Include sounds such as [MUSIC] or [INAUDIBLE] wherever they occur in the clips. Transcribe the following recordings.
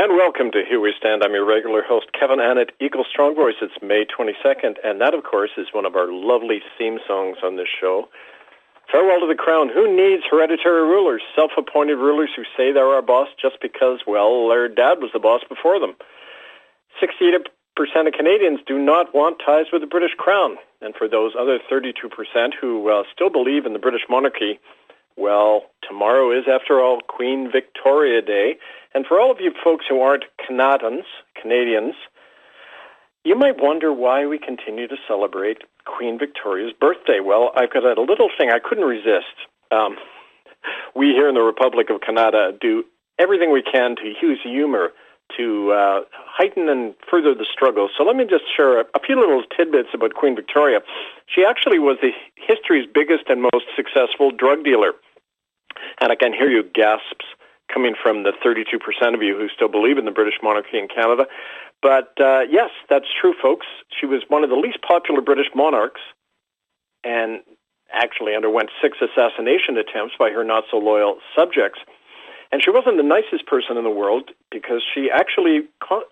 And welcome to Here We Stand. I'm your regular host, Kevin Annett, Eagle Strong Voice. It's May 22nd, and that, of course, is one of our lovely theme songs on this show. Farewell to the crown. Who needs hereditary rulers, self-appointed rulers who say they're our boss just because, well, their dad was the boss before them? 68% of Canadians do not want ties with the British crown. And for those other 32% who uh, still believe in the British monarchy, well, tomorrow is, after all, Queen Victoria Day. And for all of you folks who aren't Canadians, Canadians, you might wonder why we continue to celebrate Queen Victoria's birthday. Well, I've got a little thing I couldn't resist. Um, we here in the Republic of Canada do everything we can to use humor to uh, heighten and further the struggle. So let me just share a, a few little tidbits about Queen Victoria. She actually was the history's biggest and most successful drug dealer. And I can hear you gasps coming from the 32% of you who still believe in the British monarchy in Canada. But uh, yes, that's true, folks. She was one of the least popular British monarchs and actually underwent six assassination attempts by her not so loyal subjects. And she wasn't the nicest person in the world because she actually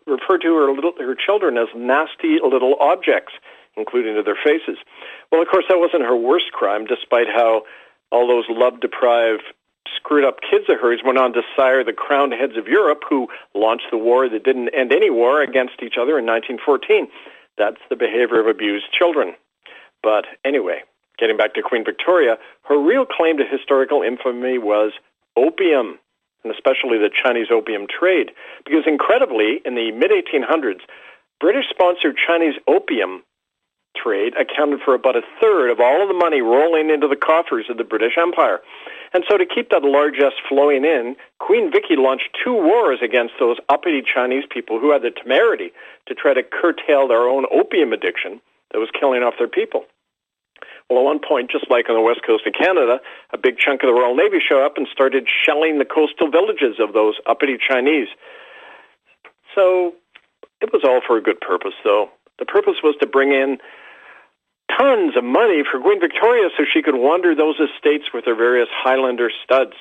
referred to her little her children as nasty little objects, including to their faces. Well, of course, that wasn't her worst crime, despite how all those love deprived screwed up kids of hers went on to sire the crowned heads of Europe who launched the war that didn't end any war against each other in 1914. That's the behavior of abused children. But anyway, getting back to Queen Victoria, her real claim to historical infamy was opium, and especially the Chinese opium trade. Because incredibly, in the mid 1800s, British sponsored Chinese opium trade accounted for about a third of all of the money rolling into the coffers of the British Empire. And so to keep that largesse flowing in, Queen Vicky launched two wars against those uppity Chinese people who had the temerity to try to curtail their own opium addiction that was killing off their people. Well, at one point, just like on the west coast of Canada, a big chunk of the Royal Navy showed up and started shelling the coastal villages of those uppity Chinese. So it was all for a good purpose, though. The purpose was to bring in tons of money for Queen Victoria so she could wander those estates with her various Highlander studs.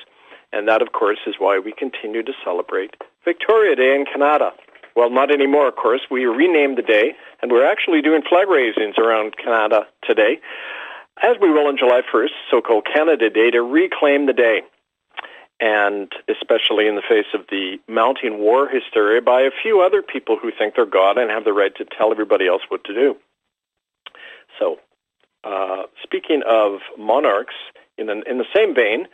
And that, of course, is why we continue to celebrate Victoria Day in Canada. Well, not anymore, of course. We renamed the day, and we're actually doing flag raisings around Canada today, as we will on July 1st, so-called Canada Day, to reclaim the day. And especially in the face of the mounting war hysteria by a few other people who think they're God and have the right to tell everybody else what to do. So, uh, speaking of monarchs, in the, in the same vein,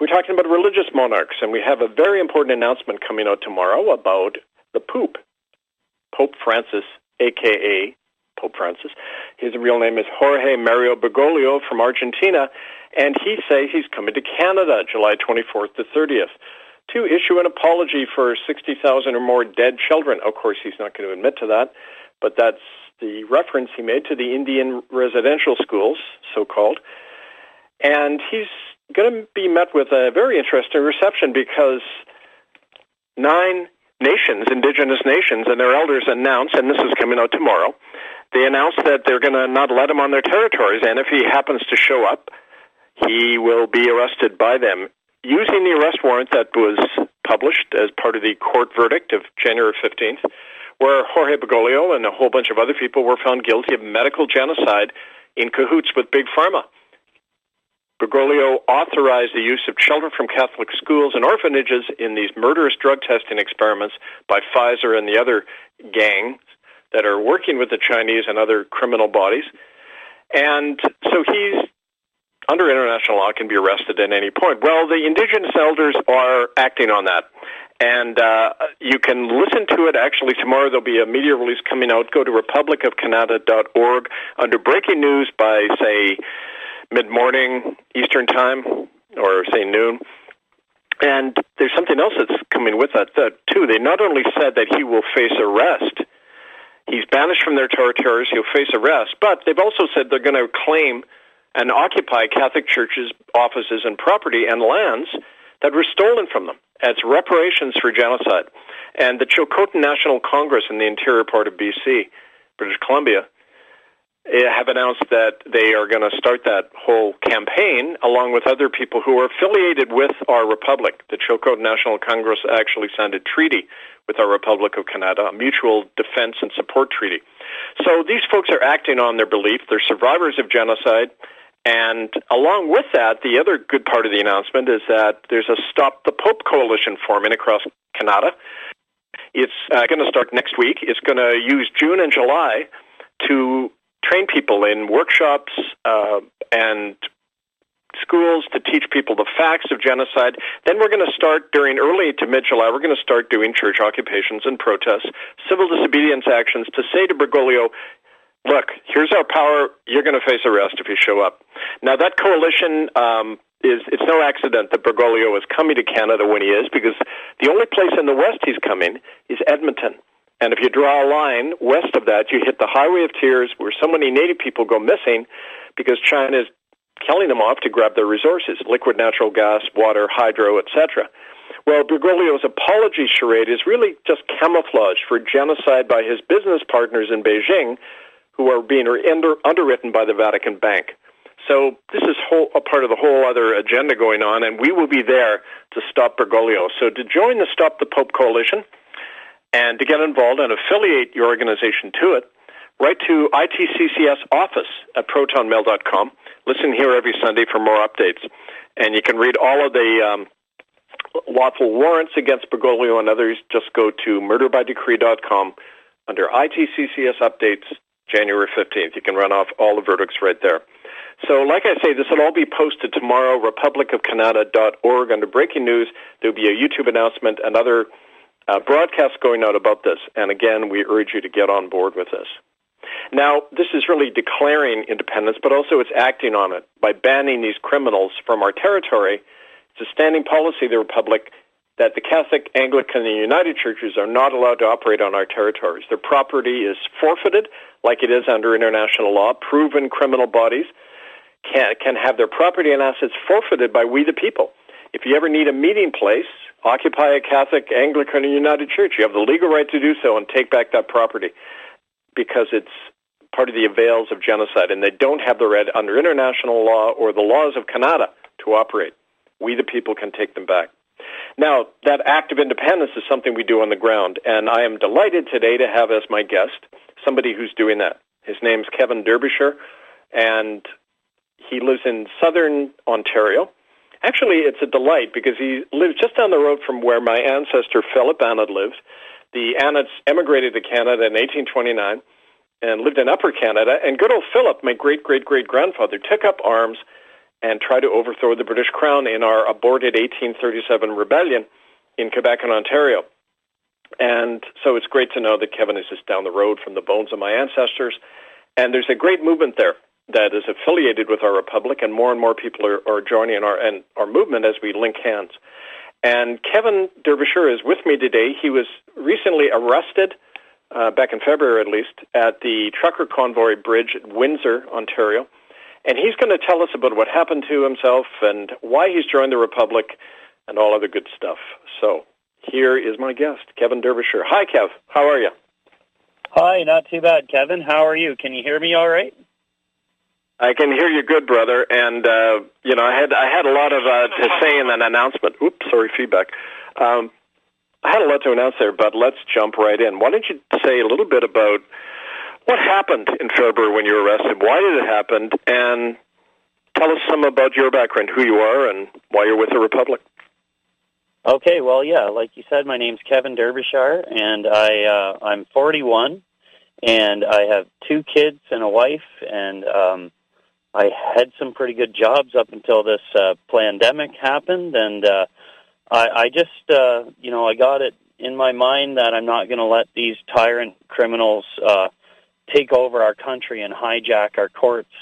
we're talking about religious monarchs, and we have a very important announcement coming out tomorrow about the Pope, Pope Francis, aka Pope Francis. His real name is Jorge Mario Bergoglio from Argentina, and he says he's coming to Canada July 24th to 30th to issue an apology for 60,000 or more dead children. Of course, he's not going to admit to that, but that's the reference he made to the Indian residential schools, so called. And he's going to be met with a very interesting reception because nine nations, indigenous nations, and their elders announced, and this is coming out tomorrow, they announced that they're going to not let him on their territories, and if he happens to show up, he will be arrested by them. Using the arrest warrant that was published as part of the court verdict of January 15th, where Jorge Bergoglio and a whole bunch of other people were found guilty of medical genocide in cahoots with Big Pharma. Bergoglio authorized the use of children from Catholic schools and orphanages in these murderous drug testing experiments by Pfizer and the other gangs that are working with the Chinese and other criminal bodies. And so he's under international law can be arrested at any point. Well, the indigenous elders are acting on that. And uh, you can listen to it actually tomorrow. There'll be a media release coming out. Go to republicofcanada.org under breaking news by, say, mid morning Eastern Time or, say, noon. And there's something else that's coming with that, that, too. They not only said that he will face arrest, he's banished from their territories, he'll face arrest, but they've also said they're going to claim and occupy Catholic churches, offices, and property and lands that were stolen from them as reparations for genocide. And the Chilcotin National Congress in the interior part of BC, British Columbia, eh, have announced that they are going to start that whole campaign along with other people who are affiliated with our republic. The Chilcotin National Congress actually signed a treaty with our Republic of Canada, a mutual defense and support treaty. So these folks are acting on their belief. They're survivors of genocide. And along with that, the other good part of the announcement is that there's a Stop the Pope coalition forming across Canada. It's uh, going to start next week. It's going to use June and July to train people in workshops uh, and schools to teach people the facts of genocide. Then we're going to start during early to mid July, we're going to start doing church occupations and protests, civil disobedience actions to say to Bergoglio, look, here's our power. You're going to face arrest if you show up. Now, that coalition um, is, it's no accident that Bergoglio is coming to Canada when he is, because the only place in the West he's coming is Edmonton. And if you draw a line west of that, you hit the Highway of Tears where so many Native people go missing because China is killing them off to grab their resources, liquid natural gas, water, hydro, etc. Well, Bergoglio's apology charade is really just camouflage for genocide by his business partners in Beijing, who are being under, underwritten by the Vatican Bank. So this is whole, a part of the whole other agenda going on, and we will be there to stop Bergoglio. So to join the Stop the Pope Coalition and to get involved and affiliate your organization to it, write to ITCCS office at protonmail.com. Listen here every Sunday for more updates. And you can read all of the um, lawful warrants against Bergoglio and others. Just go to murderbydecree.com under ITCCS updates January 15th. You can run off all the verdicts right there. So, like I say, this will all be posted tomorrow, republicofcanada.org. Under breaking news, there will be a YouTube announcement and other uh, broadcasts going out about this. And again, we urge you to get on board with this. Now, this is really declaring independence, but also it's acting on it by banning these criminals from our territory. It's a standing policy of the Republic that the Catholic, Anglican, and United Churches are not allowed to operate on our territories. Their property is forfeited, like it is under international law. Proven criminal bodies can, can have their property and assets forfeited by we the people. If you ever need a meeting place, occupy a Catholic, Anglican, or United Church. You have the legal right to do so and take back that property because it's part of the avails of genocide, and they don't have the right under international law or the laws of Canada to operate. We, the people, can take them back. Now, that act of independence is something we do on the ground, and I am delighted today to have as my guest somebody who's doing that. His name's Kevin Derbyshire, and he lives in southern Ontario. Actually, it's a delight because he lives just down the road from where my ancestor Philip Annett lived. The Annetts emigrated to Canada in 1829 and lived in Upper Canada. And good old Philip, my great great great grandfather, took up arms and try to overthrow the British Crown in our aborted 1837 rebellion in Quebec and Ontario. And so it's great to know that Kevin is just down the road from the bones of my ancestors. And there's a great movement there that is affiliated with our republic, and more and more people are, are joining our and our movement as we link hands. And Kevin Derbyshire is with me today. He was recently arrested, uh, back in February at least, at the trucker convoy bridge at Windsor, Ontario. And he's going to tell us about what happened to himself and why he's joined the Republic and all other good stuff. So here is my guest, Kevin Derbyshire. Hi, Kev. How are you? Hi, not too bad, Kevin. How are you? Can you hear me all right? I can hear you good, brother. And uh, you know, I had I had a lot of uh, to say in that announcement. Oops, sorry, feedback. Um, I had a lot to announce there, but let's jump right in. Why don't you say a little bit about what happened in February when you were arrested? Why did it happen? And tell us some about your background, who you are, and why you're with the Republic. Okay, well, yeah, like you said, my name's Kevin Derbyshire, and I uh, I'm 41, and I have two kids and a wife, and um, I had some pretty good jobs up until this uh, pandemic happened, and uh, I, I just uh, you know I got it in my mind that I'm not going to let these tyrant criminals uh, take over our country and hijack our courts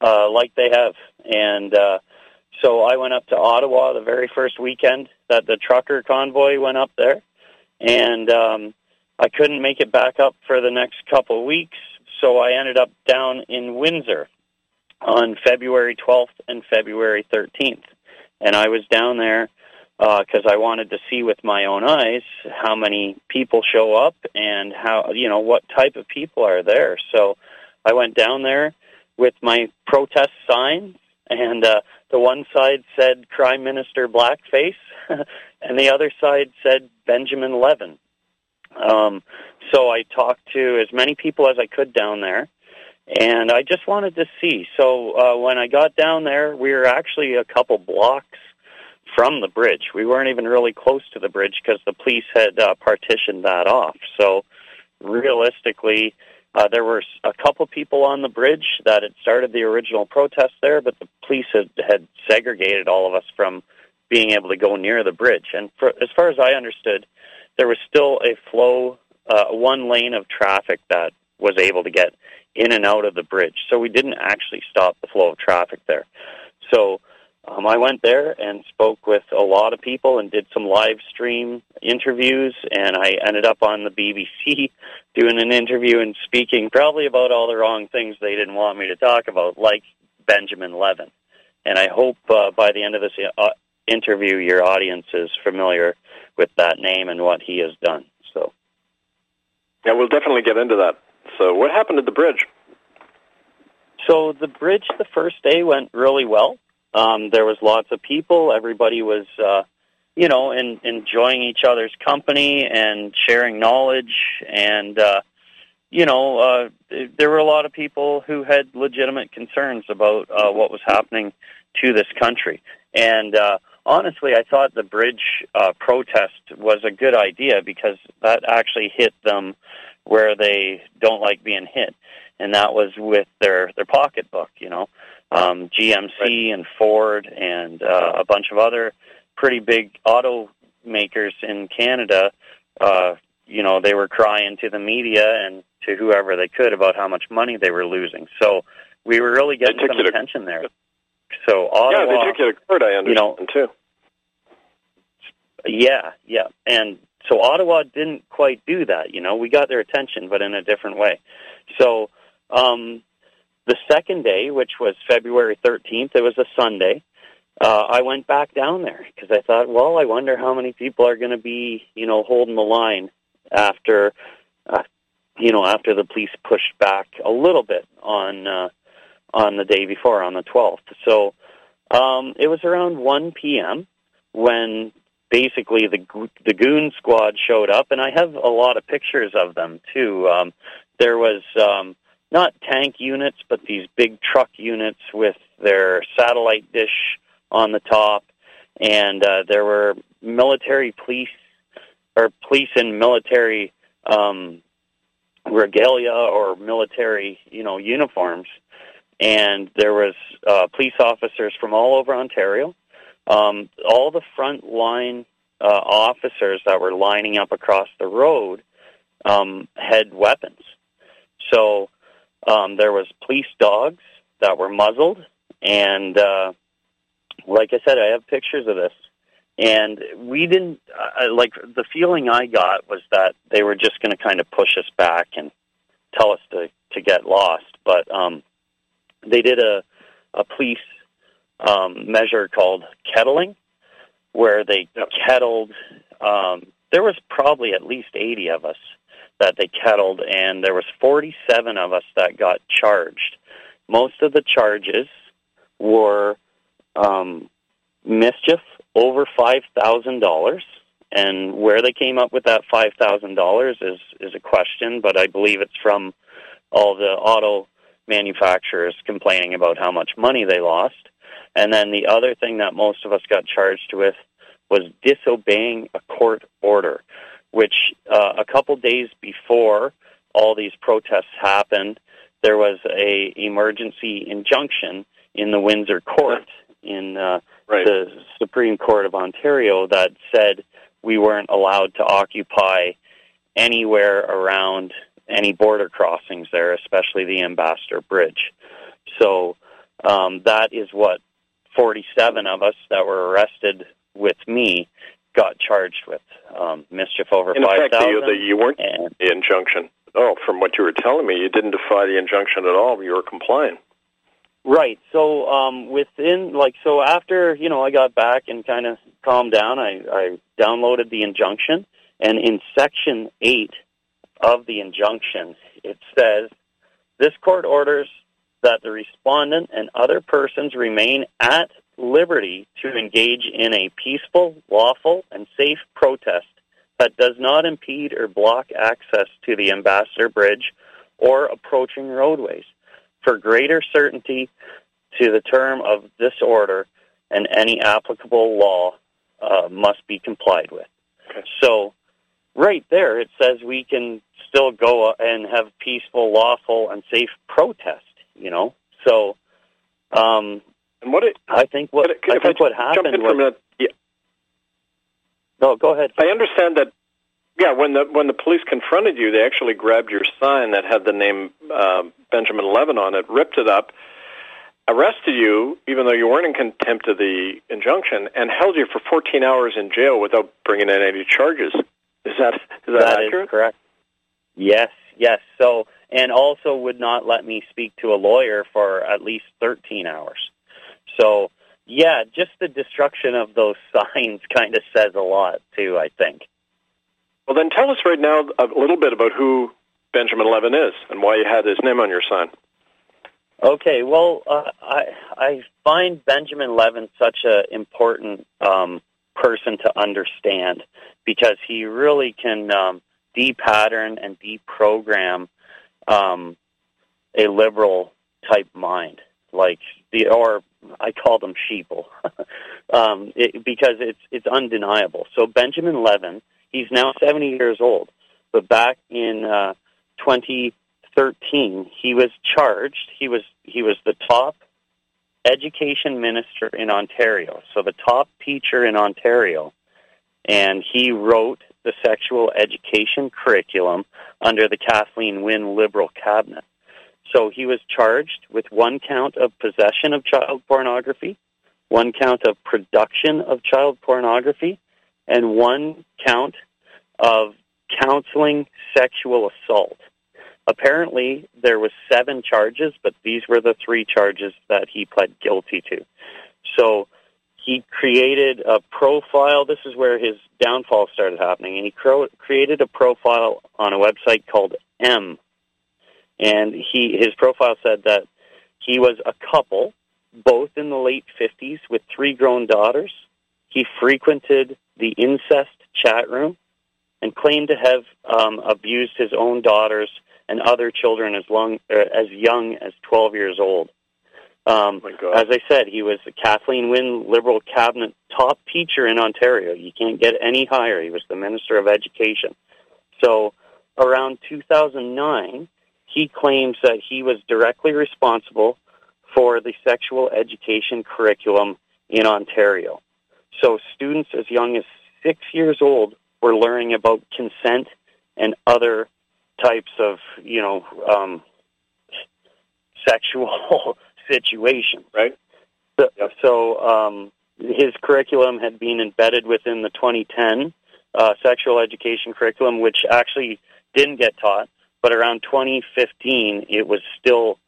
uh, like they have, and. Uh, so I went up to Ottawa the very first weekend that the trucker convoy went up there, and um, I couldn't make it back up for the next couple of weeks. So I ended up down in Windsor on February 12th and February 13th, and I was down there because uh, I wanted to see with my own eyes how many people show up and how you know what type of people are there. So I went down there with my protest signs, and uh, the one side said Crime Minister Blackface, [LAUGHS] and the other side said Benjamin Levin. Um, so I talked to as many people as I could down there, and I just wanted to see. So uh, when I got down there, we were actually a couple blocks from the bridge. We weren't even really close to the bridge because the police had uh, partitioned that off. So realistically, uh, there were a couple people on the bridge that had started the original protest there, but the police had, had segregated all of us from being able to go near the bridge. And for, as far as I understood, there was still a flow, uh, one lane of traffic that was able to get in and out of the bridge. So we didn't actually stop the flow of traffic there. So um, I went there and spoke with a lot of people and did some live stream interviews, and I ended up on the BBC [LAUGHS] doing an interview and speaking probably about all the wrong things they didn't want me to talk about, like Benjamin Levin. And I hope uh, by the end of this uh, interview, your audience is familiar with that name and what he has done. So, yeah, we'll definitely get into that. So, what happened at the bridge? So, the bridge the first day went really well. Um, there was lots of people. Everybody was, uh, you know, in, enjoying each other's company and sharing knowledge. And, uh, you know, uh, there were a lot of people who had legitimate concerns about uh, what was happening to this country. And uh, honestly, I thought the bridge uh, protest was a good idea because that actually hit them where they don't like being hit, and that was with their their pocketbook. You know, um, GMC right. and Ford and uh, a bunch of other pretty big automakers in Canada. Uh, you know, they were crying to the media and to whoever they could about how much money they were losing. So we were really getting some attention there. So Ottawa, yeah, they took it to court. I understand you know, too. Yeah, yeah, and so Ottawa didn't quite do that. You know, we got their attention, but in a different way. So um, the second day, which was February 13th, it was a Sunday. Uh, I went back down there because I thought, well, I wonder how many people are going to be, you know, holding the line after, uh, you know, after the police pushed back a little bit on uh, on the day before, on the 12th. So um, it was around 1 p.m. when basically the the goon squad showed up, and I have a lot of pictures of them too. Um, there was um, not tank units, but these big truck units with their satellite dish on the top, and uh, there were military police or police in military um, regalia or military, you know, uniforms, and there was uh, police officers from all over Ontario. Um, all the front line uh, officers that were lining up across the road um, had weapons. So um, there was police dogs that were muzzled, and uh, like I said, I have pictures of this. And we didn't uh, like the feeling I got was that they were just going to kind of push us back and tell us to to get lost. But um, they did a a police um, measure called kettling, where they kettled. Um, there was probably at least eighty of us that they kettled, and there was 47 of us that got charged. Most of the charges were um, mischief over five thousand dollars, and where they came up with that five thousand dollars is is a question, but I believe it's from all the auto manufacturers complaining about how much money they lost. And then the other thing that most of us got charged with was disobeying a court order which uh, a couple days before all these protests happened, there was a emergency injunction in the Windsor Court in uh, right. the Supreme Court of Ontario that said we weren't allowed to occupy anywhere around any border crossings there, especially the Ambassador Bridge. So um, that is what 47 of us that were arrested with me got charged with um, mischief over in five thousand. You, you weren't and, the injunction. Oh, from what you were telling me, you didn't defy the injunction at all. You were complying. Right. So um, within, like, so after you know, I got back and kind of calmed down. I, I downloaded the injunction, and in section eight of the injunction, it says This court orders that the respondent and other persons remain at liberty to engage in a peaceful, lawful, and safe protest that does not impede or block access to the Ambassador Bridge or approaching roadways. For greater certainty to the term of this order and any applicable law uh, must be complied with. Okay. So, right there, it says we can still go and have peaceful, lawful, and safe protest. You know, so um, and what it, I think what I think I what happened was. Yeah. No, go ahead. I understand that. Yeah, when the when the police confronted you, they actually grabbed your sign that had the name uh, Benjamin Levin on it, ripped it up, arrested you, even though you weren't in contempt of the injunction, and held you for 14 hours in jail without bringing in any charges. Is that is that, that accurate? Is correct. Yes, yes. So, and also would not let me speak to a lawyer for at least 13 hours. So, yeah, just the destruction of those [LAUGHS] signs kind of says a lot too. I think. Well, then tell us right now a little bit about who Benjamin Levin is and why you had his name on your sign. Okay, well, uh, I I find Benjamin Levin such an important um, person to understand because he really can um, depattern and deprogram um, a liberal type mind, like the or I call them sheeple, [LAUGHS] um, it, because it's it's undeniable. So Benjamin Levin, he's now seventy years old, but back in uh, 2013, he was charged. He was he was the top education minister in Ontario, so the top teacher in Ontario, and he wrote the sexual education curriculum under the Kathleen Wynne Liberal cabinet. So he was charged with one count of possession of child pornography, one count of production of child pornography, and one count of counseling sexual assault. Apparently, there was seven charges, but these were the three charges that he pled guilty to. So he created a profile. This is where his downfall started happening. And he cro- created a profile on a website called M. And he his profile said that he was a couple, both in the late 50s with three grown daughters. He frequented the incest chat room and claimed to have um, abused his own daughters and other children as long uh, as young as 12 years old. Um, oh as I said, he was a Kathleen Wynne Liberal cabinet top teacher in Ontario. You can't get any higher. He was the Minister of Education. So around 2009, he claims that he was directly responsible for the sexual education curriculum in Ontario. So students as young as six years old were learning about consent and other types of, you know, um, sexual [LAUGHS] situation. Right. So, so um, his curriculum had been embedded within the 2010 uh, sexual education curriculum, which actually didn't get taught. But around 2015, it was still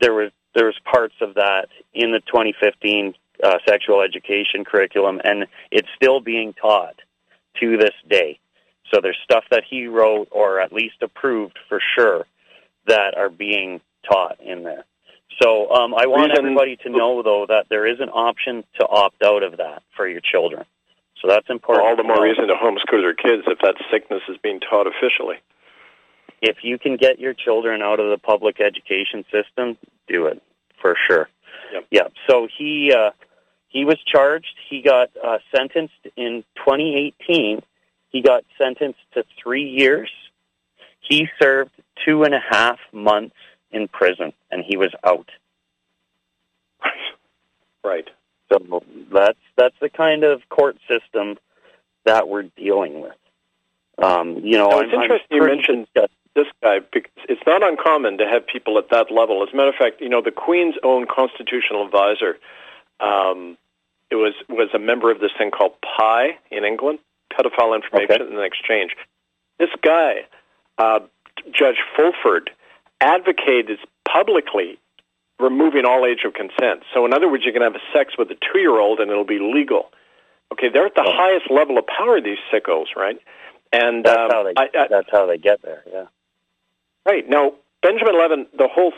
there was there was parts of that in the 2015 uh, sexual education curriculum, and it's still being taught to this day. So there's stuff that he wrote or at least approved for sure that are being taught in there. So um, I want everybody to know, though, that there is an option to opt out of that for your children. So that's important. Well, all the more reason to homeschool your kids if that sickness is being taught officially. If you can get your children out of the public education system, do it for sure. Yep. Yeah. So he uh, he was charged. He got uh, sentenced in 2018. He got sentenced to three years. He served two and a half months in prison, and he was out. [LAUGHS] Right. So that's that's the kind of court system that we're dealing with. Um, you know, now, it's I'm, interesting I'm you mentioned disgusted. This guy because it's not uncommon to have people at that level. As a matter of fact, you know, the Queen's own constitutional advisor, um, it was was a member of this thing called PI in England, Pedophile Information Okay. and Exchange. This guy, uh, Judge Fulford, advocated publicly removing all age of consent. So, in other words, you can have sex with a two-year-old and it'll be legal. Okay, they're at the Oh. highest level of power. These sickos, right? And That's um, how they I, I, that's how they get there. Yeah. Right. Now, Benjamin Levin, the whole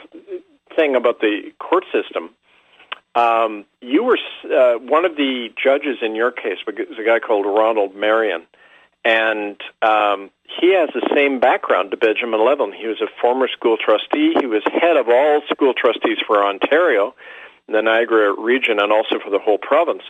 thing about the court system. Um, you were uh, one of the judges in your case was a guy called Ronald Marion, and um, he has the same background to Benjamin Levin. He was a former school trustee. He was head of all school trustees for Ontario, the Niagara region, and also for the whole province.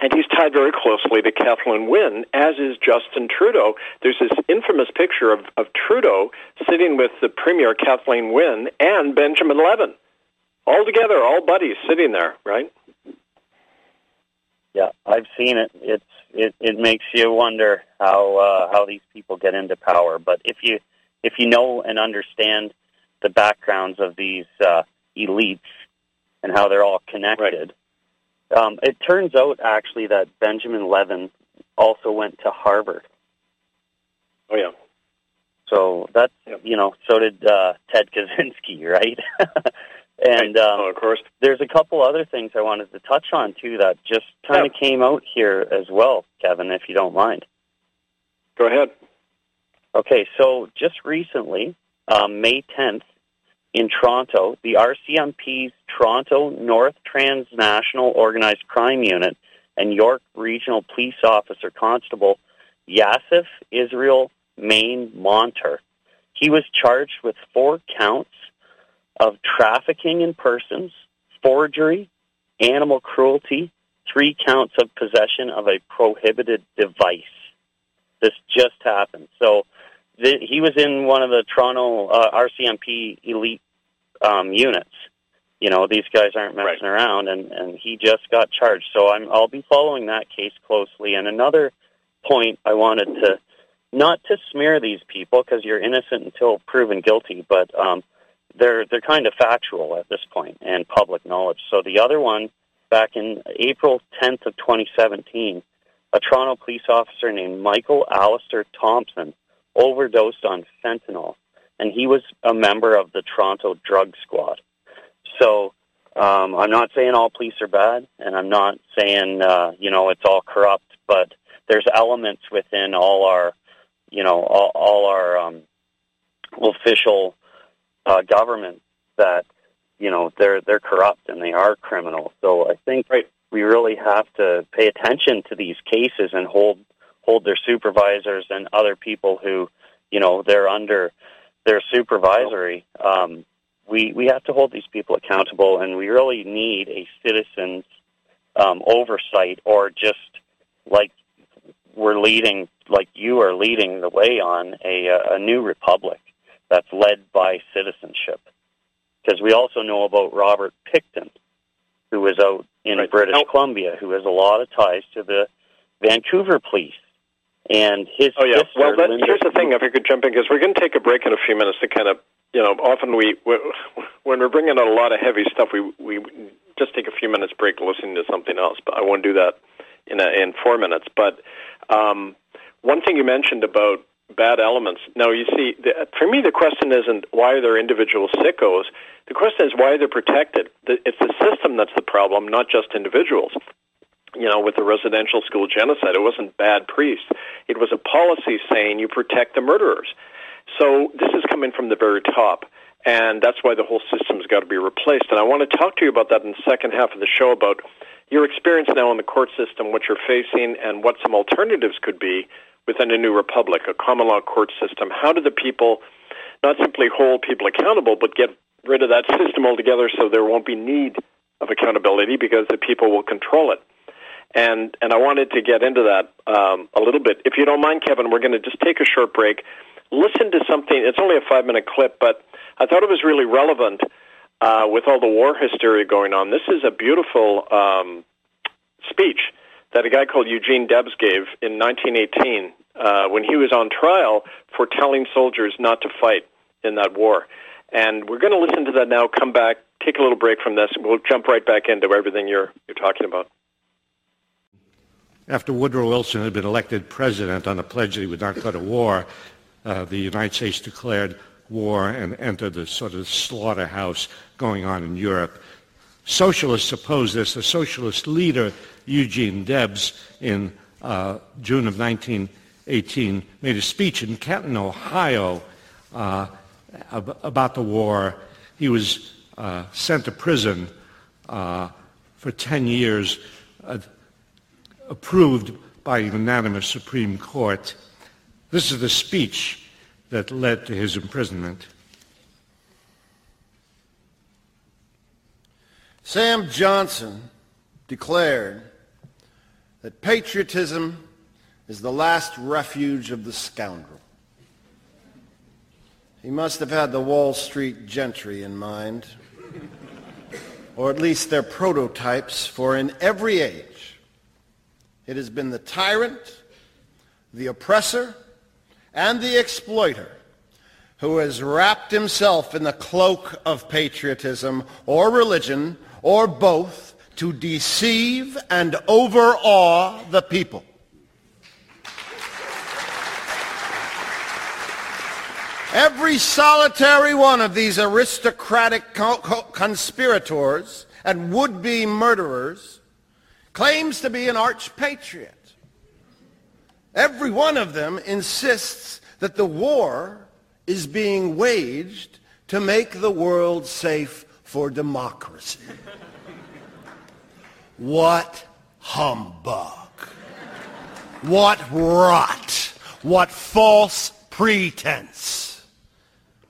And he's tied very closely to Kathleen Wynne, as is Justin Trudeau. There's this infamous picture of, of Trudeau sitting with the Premier Kathleen Wynne and Benjamin Levin. All together, all buddies sitting there, right? Yeah, I've seen it. It's it, it makes you wonder how uh, how these people get into power. But if you if you know and understand the backgrounds of these uh, elites and how they're all connected. Um, it turns out actually that Benjamin Levin also went to Harvard. Oh yeah. So that's yep. you know so did uh, Ted Kaczynski, [LAUGHS] right? And um, oh, of course, there's a couple other things I wanted to touch on too that just kind of yeah. came out here as well, Kevin, if you don't mind. Go ahead. Okay, so just recently, um, May 10th, in Toronto, the RCMP's Toronto North Transnational Organized Crime Unit and York Regional Police Officer Constable Yasif Israel Main Monter. He was charged with four counts of trafficking in persons, forgery, animal cruelty, three counts of possession of a prohibited device. This just happened. So the, he was in one of the Toronto uh, RCMP elite um, units. You know, these guys aren't messing right. around, and, and he just got charged. So I'm, I'll be following that case closely. And another point I wanted to, not to smear these people because you're innocent until proven guilty, but um, they're they're kind of factual at this point and public knowledge. So the other one, back in April 10th of 2017, a Toronto police officer named Michael Alistair Thompson overdosed on fentanyl, and he was a member of the Toronto Drug Squad. So um, I'm not saying all police are bad, and I'm not saying uh, you know it's all corrupt, but there's elements within all our you know all, all our um, official uh, government that you know they're they're corrupt and they are criminal. So I think right. we really have to pay attention to these cases and hold hold their supervisors and other people who you know they're under their supervisory. Um, we we have to hold these people accountable, and we really need a citizens um, oversight, or just like we're leading, like you are leading the way on a, a new republic that's led by citizenship. Because we also know about Robert Pickton, who is out in right. British. Columbia, who has a lot of ties to the Vancouver police. And his oh yeah. Sister, well, that, Linda, here's the thing. If I could jump in, because we're going to take a break in a few minutes to kind of, you know, often we when we're bringing out a lot of heavy stuff, we we just take a few minutes break listening to something else. But I won't do that in a, in four minutes. But um, one thing you mentioned about bad elements. Now, you see, the, for me, the question isn't why are there individual sickos. The question is why they're protected. It's the system that's the problem, not just individuals. You know, with the residential school genocide, it wasn't bad priests. It was a policy saying you protect the murderers. So this is coming from the very top. And that's why the whole system's got to be replaced. And I want to talk to you about that in the second half of the show about your experience now in the court system, what you're facing, and what some alternatives could be within a new republic, a common law court system? How do the people not simply hold people accountable, but get rid of that system altogether so there won't be need of accountability because the people will control it? And and I wanted to get into that um, a little bit. If you don't mind, Kevin, we're going to just take a short break. Listen to something. It's only a five minute clip, but I thought it was really relevant uh, with all the war hysteria going on. This is a beautiful um, speech that a guy called Eugene Debs gave in 1918 uh, when he was on trial for telling soldiers not to fight in that war. And we're going to listen to that now, come back, take a little break from this, and we'll jump right back into everything you're, you're talking about. After Woodrow Wilson had been elected president on the pledge that he would not go to war, uh, the United States declared war and entered the sort of slaughterhouse going on in Europe. Socialists opposed this. The socialist leader, Eugene Debs, in uh, June of 1918, made a speech in Canton, Ohio, uh, about the war. He was uh, sent to prison uh, for 10 years, uh, approved by a unanimous Supreme Court. This is the speech that led to his imprisonment. Sam Johnson declared that patriotism is the last refuge of the scoundrel. He must have had the Wall Street gentry in mind, or at least their prototypes, for in every age it has been the tyrant, the oppressor, and the exploiter who has wrapped himself in the cloak of patriotism or religion or both to deceive and overawe the people. Every solitary one of these aristocratic co- co- conspirators and would-be murderers claims to be an arch patriot. Every one of them insists that the war is being waged to make the world safe for democracy. what humbug. What rot. What false pretense.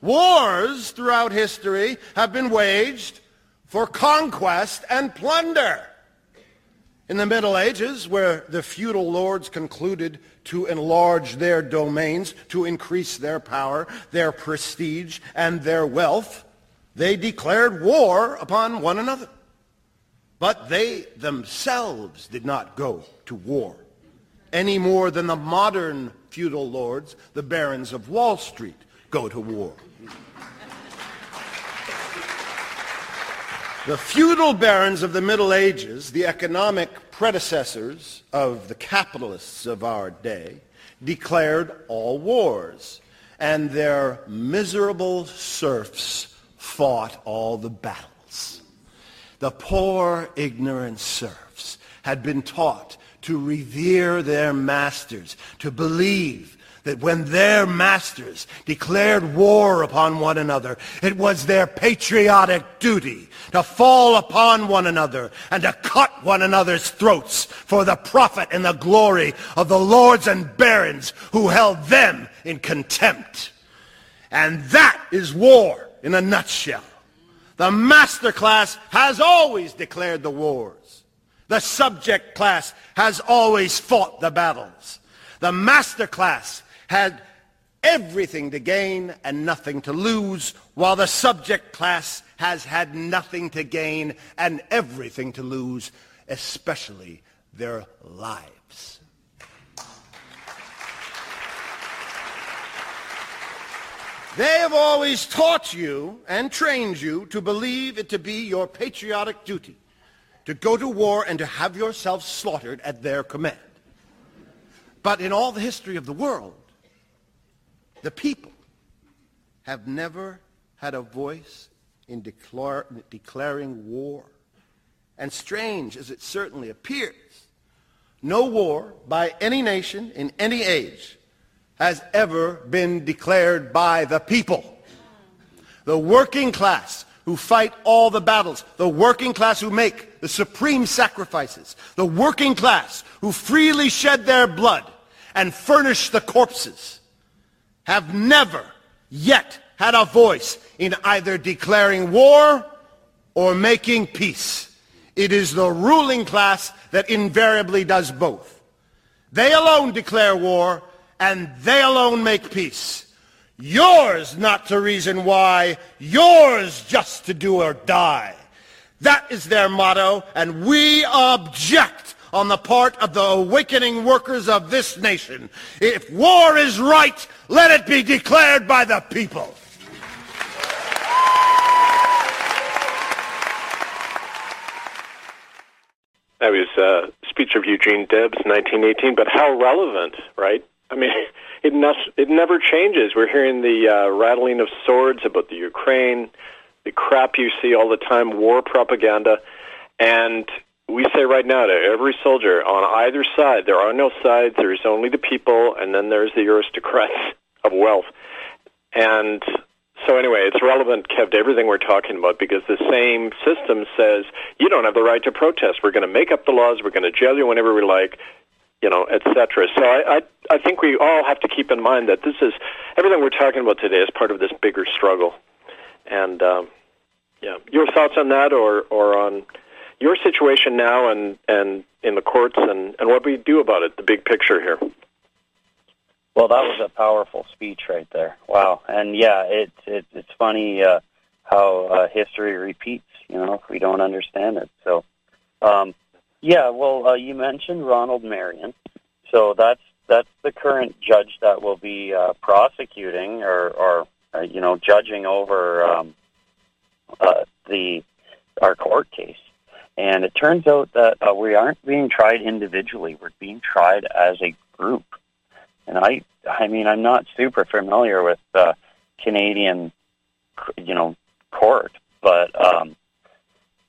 Wars throughout history have been waged for conquest and plunder. In the Middle Ages, where the feudal lords concluded to enlarge their domains, to increase their power, their prestige, and their wealth, they declared war upon one another. But they themselves did not go to war any more than the modern feudal lords, the barons of Wall Street, go to war. The feudal barons of the Middle Ages, the economic predecessors of the capitalists of our day, declared all wars, and their miserable serfs fought all the battles. The poor, ignorant serfs had been taught to revere their masters, to believe that when their masters declared war upon one another, it was their patriotic duty to fall upon one another and to cut one another's throats for the profit and the glory of the lords and barons who held them in contempt. And that is war in a nutshell. The master class has always declared the wars. The subject class has always fought the battles. The master class had everything to gain and nothing to lose, while the subject class has had nothing to gain and everything to lose, especially their lives. They have always taught you and trained you to believe it to be your patriotic duty to go to war and to have yourself slaughtered at their command. But in all the history of the world, the people have never had a voice in declaring war. And strange as it certainly appears, no war by any nation in any age has ever been declared by the people. The working class who fight all the battles, the working class who make the supreme sacrifices, the working class who freely shed their blood and furnish the corpses, have never yet had a voice in either declaring war or making peace. It is the ruling class that invariably does both. They alone declare war and they alone make peace. Yours not to reason why, yours just to do or die. That is their motto, and we object on the part of the awakening workers of this nation. If war is right, let it be declared by the people. That was a speech of Eugene Debs, 1918. But how relevant, right? I mean, [LAUGHS] it, it never changes. We're hearing the uh, rattling of swords about the Ukraine, the crap you see all the time, war propaganda, and we say right now to every soldier on either side, there are no sides. There's only the people, and then there's the aristocrats [LAUGHS] of wealth. And so anyway, it's relevant, Kev, to everything we're talking about because the same system says you don't have the right to protest. We're going to make up the laws. We're going to jail you whenever we like, you know, etc. So I, I, I think we all have to keep in mind that this is everything we're talking about today is part of this bigger struggle. And um, yeah, your thoughts on that, or or on your situation now and and in the courts and and what we do about it, the big picture here. Well, that was a powerful speech right there. Wow, and yeah, it's it, it's funny uh, how uh, history repeats. You know, if we don't understand it. So, um, yeah. Well, uh, you mentioned Ronald Marion, so that's that's the current judge that will be uh, prosecuting or, or uh, you know judging over um, uh, the our court case. And it turns out that uh, we aren't being tried individually; we're being tried as a group. And I, I mean, I'm not super familiar with uh, Canadian, you know, court, but um,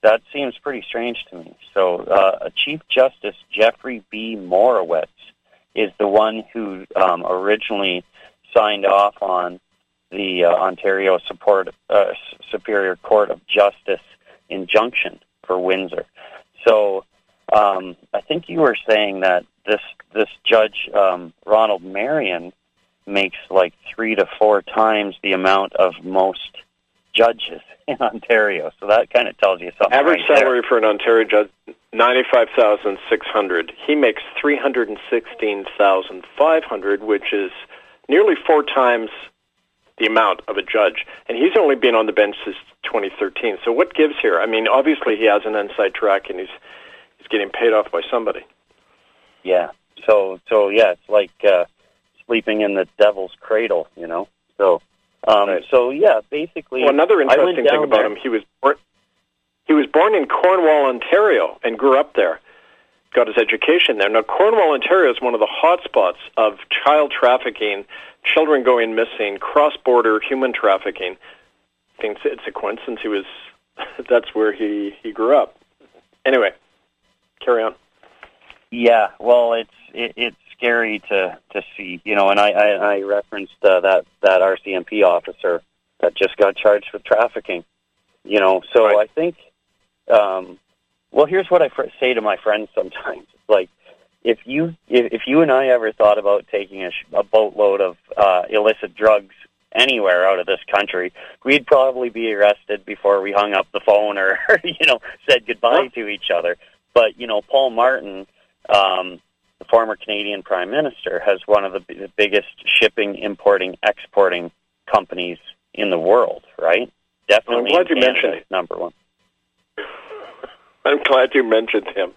that seems pretty strange to me. So, uh, Chief Justice Geoffrey B. Morawetz is the one who um, originally signed off on the uh, Ontario Support, uh, Superior Court of Justice injunction for Windsor. So um, I think you were saying that this this judge um, Ronald Marion makes like three to four times the amount of most judges [LAUGHS] in Ontario. So that kind of tells you something. Average right salary there. for an Ontario judge ninety five thousand six hundred. He makes three hundred and sixteen thousand five hundred, which is nearly four times the amount of a judge. And he's only been on the bench since 2013. So what gives here? I mean, obviously he has an inside track, and he's he's getting paid off by somebody. Yeah. So so yeah, it's like uh, sleeping in the devil's cradle, you know. So um, Right. so yeah, basically. Well, another interesting thing about there. him, he was born, he was born in Cornwall, Ontario, and grew up there. Got his education there. Now, Cornwall, Ontario is one of the hot spots of child trafficking, children going missing, cross-border human trafficking. I think it's a coincidence he was. [LAUGHS] That's where he he grew up. Anyway, carry on. Yeah, well, it's it, it's scary to to see, you know. And I I, I referenced uh, that that RCMP officer that just got charged with trafficking, you know. So Right. I think, um, well, here's what I fr- say to my friends sometimes: It's [LAUGHS] like if you if, if you and I ever thought about taking a, sh- a boatload of uh, illicit drugs anywhere out of this country, we'd probably be arrested before we hung up the phone or [LAUGHS] you know said goodbye to each other. But you know, Paul Martin, um, the former Canadian Prime Minister, has one of the, b- the biggest shipping, importing, exporting companies in the world. Right? Definitely, I'm glad you Canada, mentioned it. number one. I'm glad you mentioned him.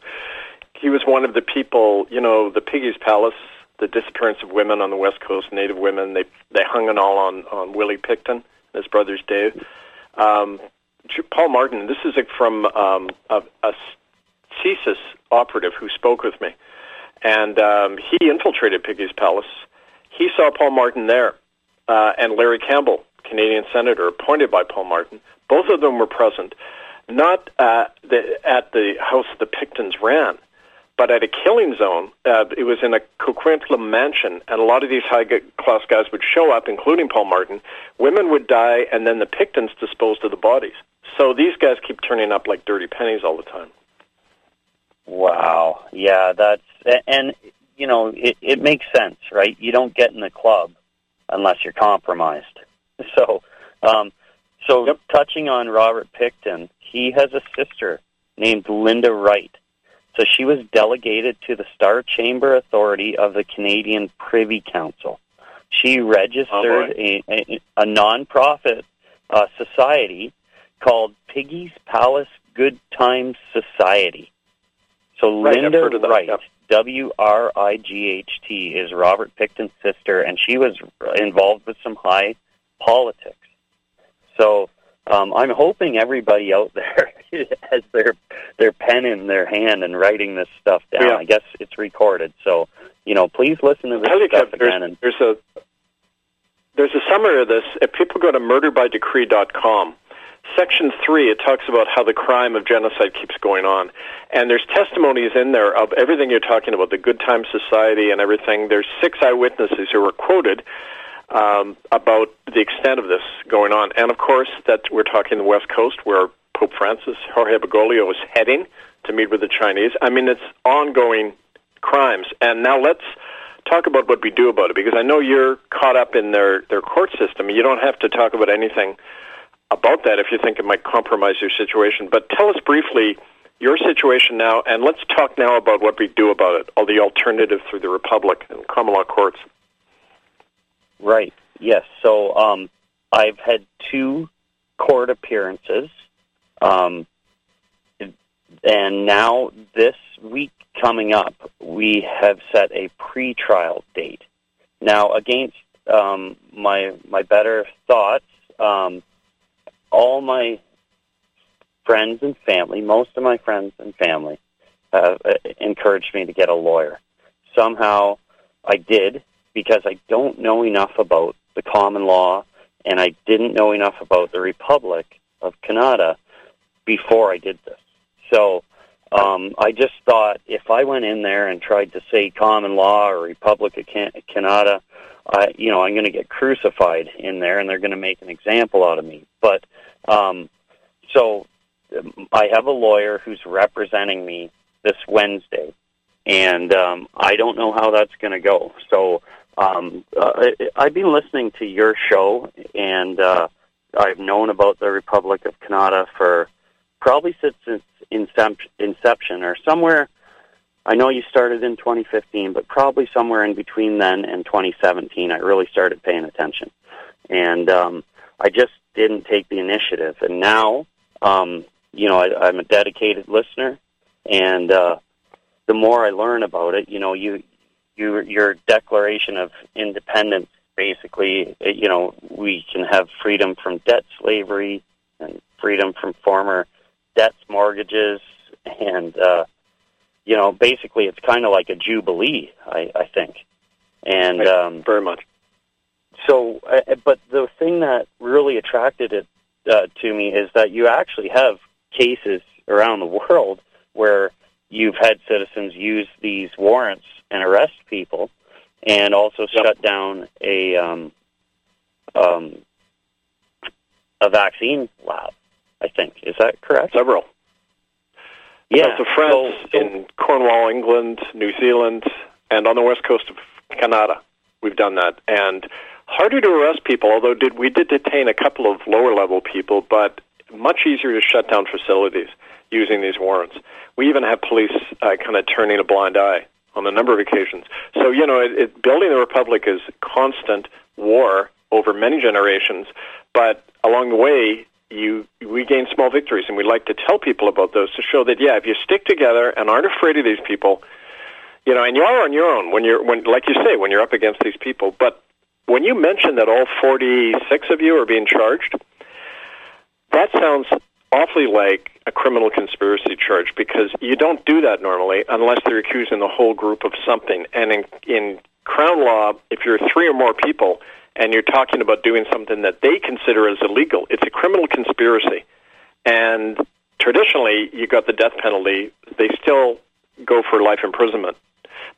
He was one of the people, you know, the Piggy's Palace, the disappearance of women on the West Coast, Native women. They they hung it all on on Willie Pickton, and his brother's Dave. Um, Paul Martin. This is from um, a, a CSIS operative who spoke with me, and um, he infiltrated Piggy's Palace. He saw Paul Martin there, uh, and Larry Campbell, Canadian senator appointed by Paul Martin. Both of them were present, not at the, at the house the Picktons ran, but at a killing zone. Uh, it was in a Coquitlam mansion, and a lot of these high-class guys would show up, including Paul Martin. Women would die, and then the Picktons disposed of the bodies. So these guys keep turning up like dirty pennies all the time. Wow. Yeah, that's and you know it, it makes sense, right? You don't get in the club unless you're compromised. [LAUGHS] So, um, so Yep. touching on Robert Pickton, he has a sister named Linda Wright. So she was delegated to the Star Chamber Authority of the Canadian Privy Council. She registered a, a, a non-profit uh, society called Piggy's Palace Good Times Society. So Right, Linda heard of that, Wright, yep. W R I G H T, is Robert Pickton's sister, and she was involved with some high politics. So um, I'm hoping everybody out [LAUGHS] there has their their pen in their hand and writing this stuff down. Yeah. I guess it's recorded, so you know, please listen to this stuff again. there's, And there's a there's a summary of this. If people go to murderbydecree.com, section three, it talks about how the crime of genocide keeps going on, and there's testimonies in there of everything you're talking about, the Good Time Society and everything. There's six eyewitnesses who were quoted. Um, about the extent of this going on. And of course, that we're talking the West Coast, where Pope Francis, Jorge Bergoglio, is heading to meet with the Chinese. I mean, it's ongoing crimes. And now let's talk about what we do about it, because I know you're caught up in their, their court system. You don't have to talk about anything about that if you think it might compromise your situation. But tell us briefly your situation now, and let's talk now about what we do about it, all the alternative through the Republic and common law courts. Right. Yes. So um, I've had two court appearances, um, and now this week coming up, we have set a pre-trial date. Now, against um, my my better thoughts, um, all my friends and family, most of my friends and family, have uh, encouraged me to get a lawyer. Somehow, I did because I don't know enough about the common law and I didn't know enough about the Republic of Canada before I did this. So um, I just thought if I went in there and tried to say common law or Republic of Can- Canada, I, you know, I'm going to get crucified in there, and they're going to make an example out of me. But um, so um, I have a lawyer who's representing me this Wednesday, and um, I don't know how that's going to go. So um, uh, I've been listening to your show, and uh, I've known about the Republic of Canada for probably since its inception, or somewhere. I know you started in 2015, but probably somewhere in between then and 2017, I really started paying attention, and um, I just didn't take the initiative. And now, um, you know, I, I'm a dedicated listener, and uh, the more I learn about it, you know, you you, your Declaration of Independence basically, uh, you know, we can have freedom from debt slavery and freedom from former debts, mortgages, and uh, you know, basically, it's kind of like a jubilee, I, I think. And um, very much. So, uh, but the thing that really attracted it uh, to me is that you actually have cases around the world where you've had citizens use these warrants and arrest people, and also yep. shut down a um, um, a vaccine lab. I think is that correct? Several. Yeah. So, France, so, so, in Cornwall, England, New Zealand, and on the west coast of Canada, we've done that. And harder to arrest people, although did we did detain a couple of lower level people, but much easier to shut down facilities using these warrants. We even have police uh, kind of turning a blind eye on a number of occasions. So, you know, it, it, building the republic is constant war over many generations, but along the way, you we gain small victories, and we like to tell people about those to show that yeah, if you stick together and aren't afraid of these people, you know, and you are on your own when you're when like you say when you're up against these people. But when you mention that all 46 of you are being charged, that sounds awfully like a criminal conspiracy charge because you don't do that normally unless they're accusing the whole group of something. And in, in Crown law, if you're three or more people and you're talking about doing something that they consider as illegal, it's a criminal conspiracy. And traditionally, you got the death penalty. They still go for life imprisonment.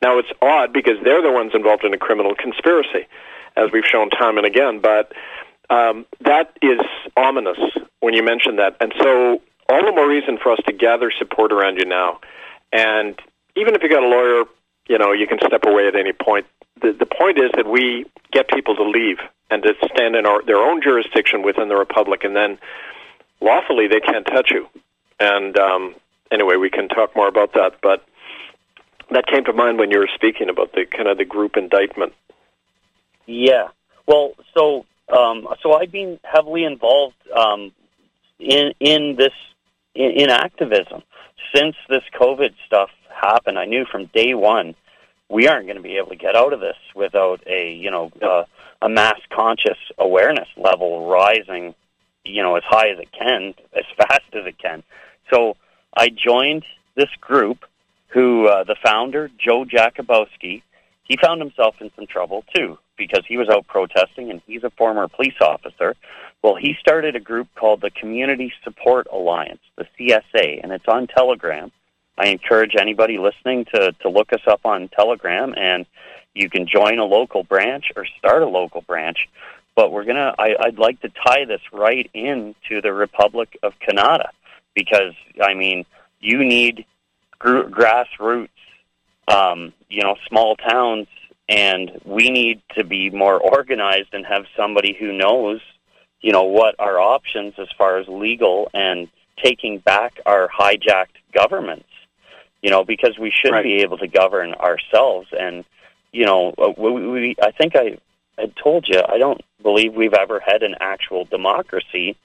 Now, it's odd because they're the ones involved in a criminal conspiracy, as we've shown time and again, but um, that is ominous when you mention that. And so all the more reason for us to gather support around you now. And even if you got a lawyer, you know, you can step away at any point. The, the point is that we get people to leave and to stand in our, their own jurisdiction within the republic, and then lawfully they can't touch you. And um, anyway, we can talk more about that. But that came to mind when you were speaking about the kind of the group indictment. Yeah. Well, so um, so I've been heavily involved um, in in this in, in activism since this COVID stuff happened. I knew from day one we aren't going to be able to get out of this without a you know uh, a mass conscious awareness level rising, you know, as high as it can, as [LAUGHS] fast as it can. So I joined this group. Who uh, the founder, Joe Jakubowski, he found himself in some trouble too because he was out protesting and he's a former police officer. Well, he started a group called the Community Support Alliance, the CSA, and it's on Telegram. I encourage anybody listening to, to look us up on Telegram and You can join a local branch or start a local branch. But we're gonna. I, I'd like to tie this right into the Republic of Canada because I mean, you need gr- grassroots, um, you know, small towns, and we need to be more organized and have somebody who knows, you know, what our options as far as legal and taking back our hijacked governments. You know, because we should Right. be able to govern ourselves, and you know, uh, we, we I think I had told you I don't believe we've ever had an actual democracy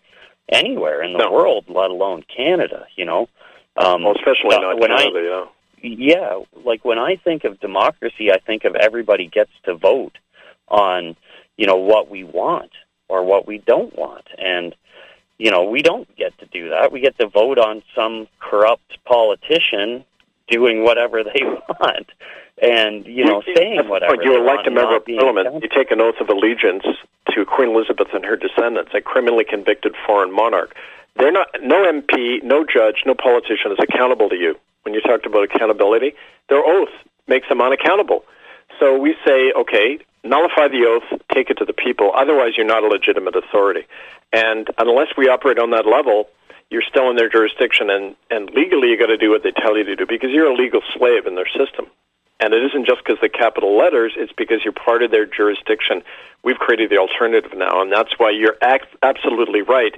anywhere in the No. world, let alone Canada. You know, um, Well, especially uh, not when Canada, you know. Yeah, like when I think of democracy, I think of everybody gets to vote on, you know, what we want or what we don't want. And, you know, we don't get to do that. We get to vote on some corrupt politician doing whatever they [LAUGHS] want and, you know, saying whatever. You elect a member of parliament. You take an oath of allegiance to Queen Elizabeth and her descendants, a criminally convicted foreign monarch. They're not. No MP, no judge, no politician is accountable to you. When you talked about accountability, their oath makes them unaccountable. So we say, okay, nullify the oath, take it to the people. Otherwise, you're not a legitimate authority. And unless we operate on that level, you're still in their jurisdiction, and, and legally you got to do what they tell you to do because you're a legal slave in their system. And it isn't just because the capital letters, it's because you're part of their jurisdiction. We've created the alternative now, and that's why you're ac- absolutely right.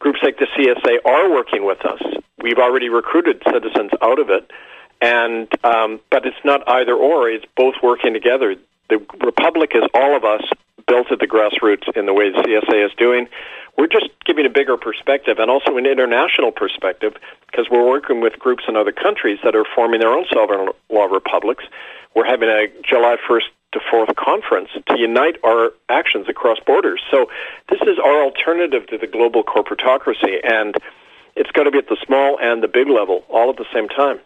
Groups like the CSA are working with us. We've already recruited citizens out of it, and um, but it's not either or. It's both working together. The republic is all of us built at the grassroots in the way the CSA is doing. We're just giving a bigger perspective and also an international perspective because we're working with groups in other countries that are forming their own sovereign law republics. We're having a July 1st to 4th conference to unite our actions across borders. So this is our alternative to the global corporatocracy, and it's got to be at the small and the big level all at the same time.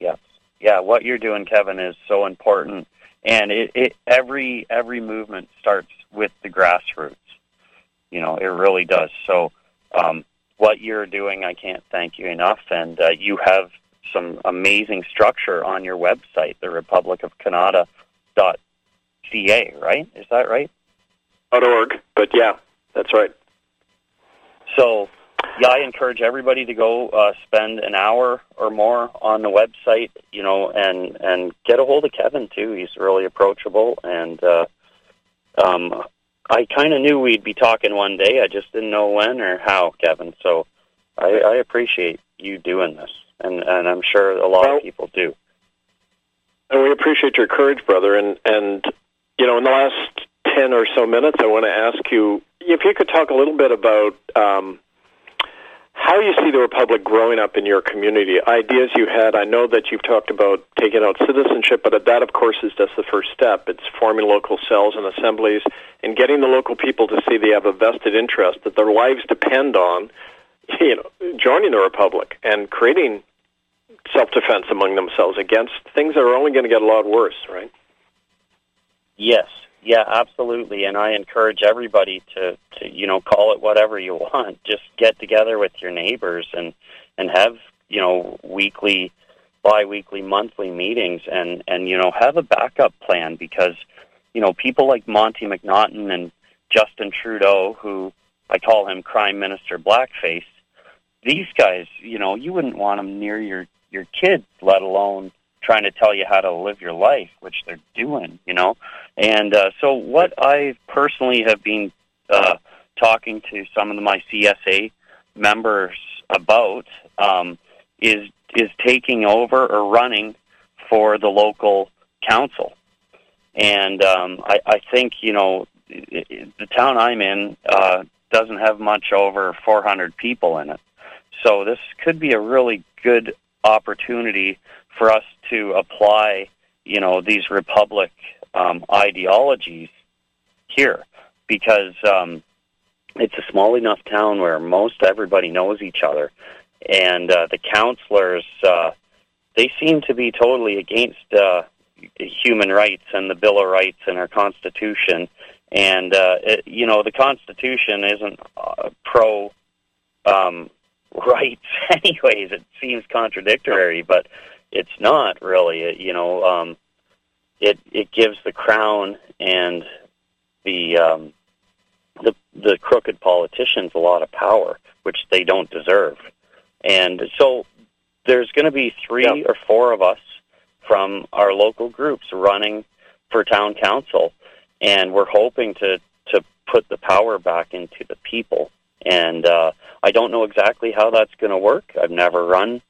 Yeah, yeah. What you're doing, Kevin, is so important, and it, it every every movement starts with the grassroots. You know, it really does. So, um, what you're doing, I can't thank you enough, and uh, you have some amazing structure on your website, the Republic of Canada dot ca. Right? Is that right? Dot .org, but yeah, that's right. So, yeah, I encourage everybody to go uh, spend an hour or more on the website, you know, and and get a hold of Kevin too. He's really approachable, and uh, um, I kind of knew we'd be talking one day. I just didn't know when or how, Kevin. So, I, I appreciate you doing this, and and I'm sure a lot Well- of people do. And we appreciate your courage, brother. And and you know, in the last ten or so minutes, I want to ask you if you could talk a little bit about um, how you see the republic growing up in your community. Ideas you had. I know that you've talked about taking out citizenship, but that, of course, is just the first step. It's forming local cells and assemblies and getting the local people to see they have a vested interest that their lives depend on. You know, joining the republic and creating self-defense among themselves against things that are only going to get a lot worse, right? Yes, yeah, absolutely. And I encourage everybody to, to you know call it whatever you [LAUGHS] want. Just get together with your neighbors and and have you know weekly, biweekly, monthly meetings, and and you know have a backup plan because you know people like Monte McNaughton and Justin Trudeau, who I call him Crime Minister Blackface. These guys, you know, you wouldn't want them near your your kids, let alone trying to tell you how to live your life, which they're doing, you know. And uh, so, what I personally have been uh, talking to some of my CSA members about um, is is taking over or running for the local council. And um, I, I think you know the town I'm in uh, doesn't have much over 400 people in it, so this could be a really good opportunity for us to apply, you know, these republic um, ideologies here, because um, it's a small enough town where most everybody knows each other, and uh, the counselors uh, they seem to be totally against uh, human rights and the Bill of Rights and our Constitution, and uh, it, you know the Constitution isn't uh, pro. Um, [LAUGHS] rights [LAUGHS] anyways it seems contradictory but it's not really it, you know um it it gives the crown and the um, the the crooked politicians a lot of power, which they don't deserve. And so there's going to be three Yeah. or four of us from our local groups running for town council, and we're hoping to to put the power back into the people. And uh, I don't know exactly how that's going to work. I've never run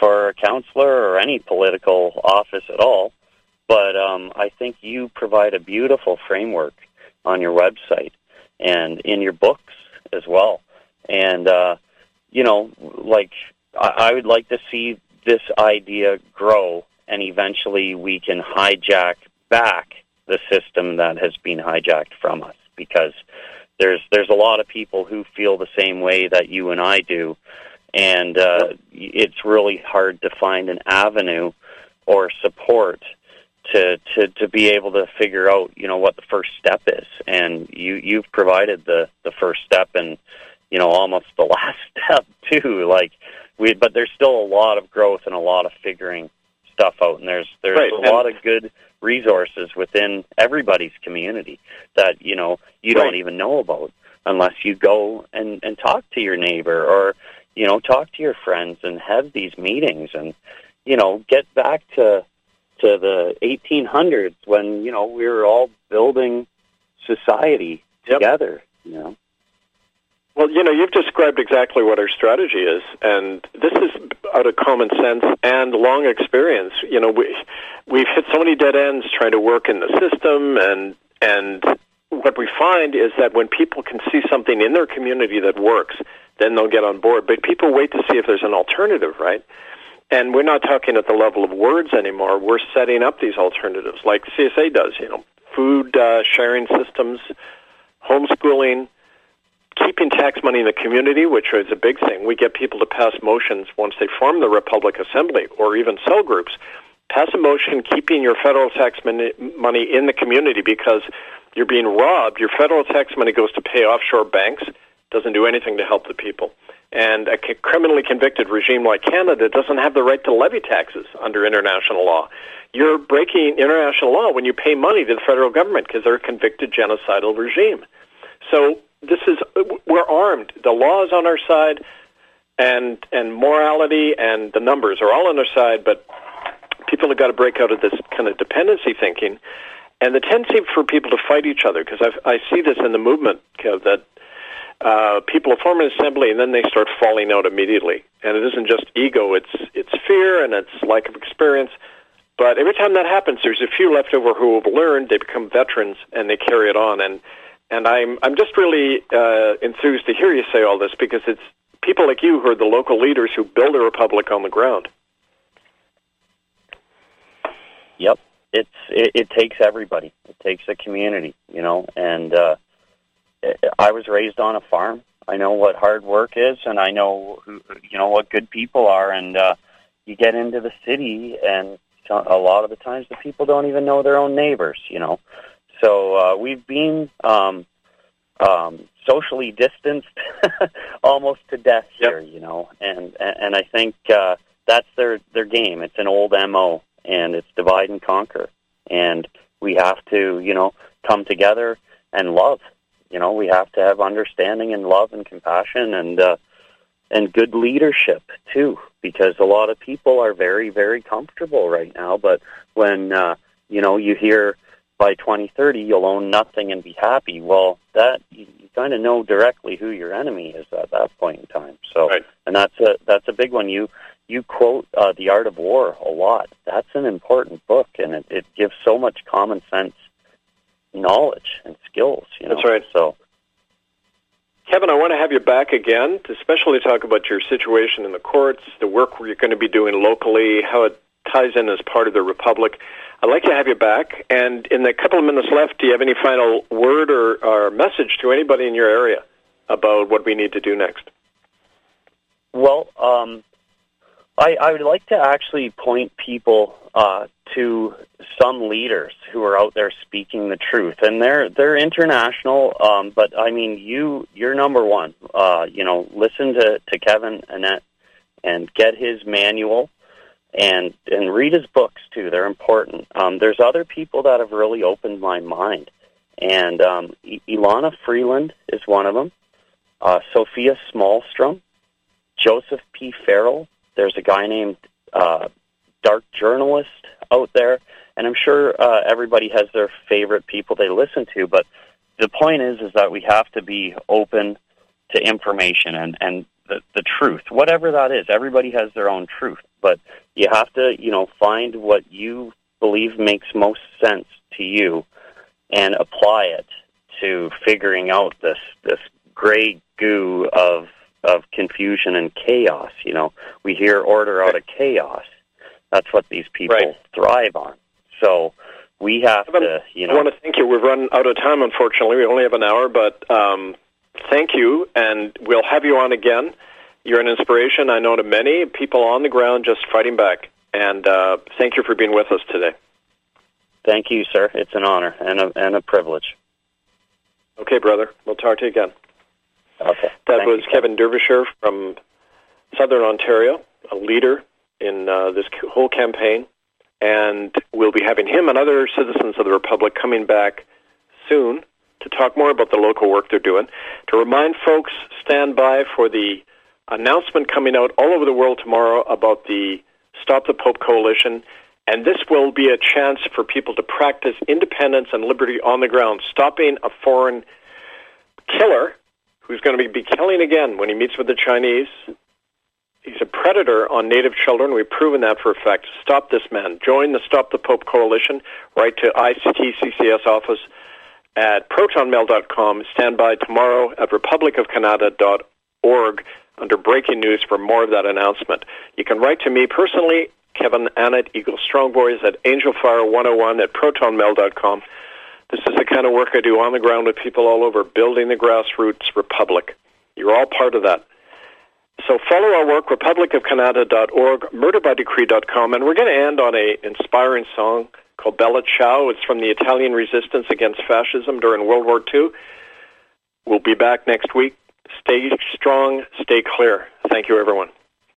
for a counselor or any political office at all, but um, I think you provide a beautiful framework on your website and in your books as well. And uh, you know, like I, I would like to see this idea grow, and eventually we can hijack back the system that has been hijacked from us. Because there's there's a lot of people who feel the same way that you and I do, and uh, it's really hard to find an avenue or support to, to to be able to figure out you know what the first step is. And you you've provided the the first step and you know almost the [LAUGHS] last step too. Like we but there's still a lot of growth and a lot of figuring stuff out. And there's there's Right, a and- lot of good resources within everybody's community that you know you Right. don't even know about unless you go and and talk to your neighbor or you know talk to your friends and have these meetings and you know get back to to the 1800s when you know we were all building society Yep. together you know Well, you know, you've described exactly what our strategy is, and this is out of common sense and long experience. You know, we we've hit so many dead ends trying to work in the system, and and what we find is that when people can see something in their community that works, then they'll get on board. But people wait to see if there's an alternative, right? And we're not talking at the level of words anymore. We're setting up these alternatives, like CSA does. You know, food uh, sharing systems, homeschooling, keeping tax money in the community, which is a big thing. We get people to pass motions once they form the Republic Assembly or even cell groups. Pass a motion keeping your federal tax money in the community because you're being robbed. Your federal tax money goes to pay offshore banks, doesn't do anything to help the people. And a criminally convicted regime like Canada doesn't have the right to levy taxes under international law. You're breaking international law when you pay money to the federal government because they're a convicted genocidal regime. So this is we're armed. The law is on our side, and and morality and the numbers are all on our side. But people have got to break out of this kind of dependency thinking, and the tendency for people to fight each other. Because I see this in the movement Kev, that uh, people form an assembly and then they start falling out immediately. And it isn't just ego; it's it's fear and it's lack of experience. But every time that happens, there's a few left over who have learned. They become veterans and they carry it on. And and I'm I'm just really uh, enthused to hear you say all this because it's people like you who are the local leaders who build a republic on the ground. Yep. It's it, it takes everybody. It takes a community, you know. And uh, I was raised on a farm. I know what hard work is, and I know who you know what good people are. And uh, you get into the city, and a lot of the times the people don't even know their own neighbors, you know. So uh, we've been um, um, socially distanced [LAUGHS] almost to death Yep. here, you know. And and, and I think uh, that's their their game. It's an old mo, and it's divide and conquer. And we have to, you know, come together and love. You know, we have to have understanding and love and compassion and uh, and good leadership too, because a lot of people are very very comfortable right now. But when uh, you know you hear by 2030 you'll own nothing and be happy, well, that you, you kind of know directly who your enemy is at that point in time. So, Right. and that's a that's a big one. You you quote uh, the Art of War a lot. That's an important book, and it, it gives so much common sense knowledge and skills. You know? That's right. So Kevin, I want to have you back again to especially talk about your situation in the courts, the work you're going to be doing locally, how it ties in as part of the Republic. I'd like to have you back. And in the couple of minutes left, do you have any final word or, or message to anybody in your area about what we need to do next? Well, um, I, I would like to actually point people uh, to some leaders who are out there speaking the truth, and they're they're international. Um, but I mean, you you're number one. Uh, you know, listen to to Kevin Annett and get his manual and and read his books too. They're important. Um, there's other people that have really opened my mind, and um, Elana Freeland is one of them. Uh, Sofia Smallstorm, Joseph P. Farrell. There's a guy named uh, Dark Journalist out there, and I'm sure uh, everybody has their favorite people they listen to. But the point is, is that we have to be open to information and and the, the truth, whatever that is. Everybody has their own truth, but you have to, you know, find what you believe makes most sense to you and apply it to figuring out this this gray goo of of confusion and chaos. You know, we hear order out of chaos. That's what these people right. thrive on. So we have to, you know. I want to thank you. We've run out of time, unfortunately. We only have an hour, but um, thank you, and we'll have you on again. You're an inspiration, I know, to many people on the ground just fighting back. And uh, thank you for being with us today. Thank you, sir. It's an honor and a, and a privilege. Okay, brother. We'll talk to you again. Okay. That Thank was you, Kevin Derbyshire from Southern Ontario, a leader in uh, this whole campaign. And we'll be having him and other citizens of the Republic coming back soon to talk more about the local work they're doing. To remind folks, stand by for the announcement coming out all over the world tomorrow about the Stop the Pope Coalition. And this will be a chance for people to practice independence and liberty on the ground, stopping a foreign killer who's going to be killing again when he meets with the Chinese. He's a predator on native children. We've proven that for a fact. Stop this man. Join the Stop the Pope Coalition. Write to ICTCCS office at protonmail.com. Stand by tomorrow at republicofcanada.org under breaking news for more of that announcement. You can write to me personally, Kevin Annett, Eagle Strong Boys at angelfire101 at protonmail.com. This is the kind of work I do on the ground with people all over, building the grassroots republic. You're all part of that. So follow our work, republicofcanada.org, murderbydecree.com, and we're going to end on a inspiring song called Bella Ciao. It's from the Italian resistance against fascism during World War II. We'll be back next week. Stay strong, stay clear. Thank you, everyone.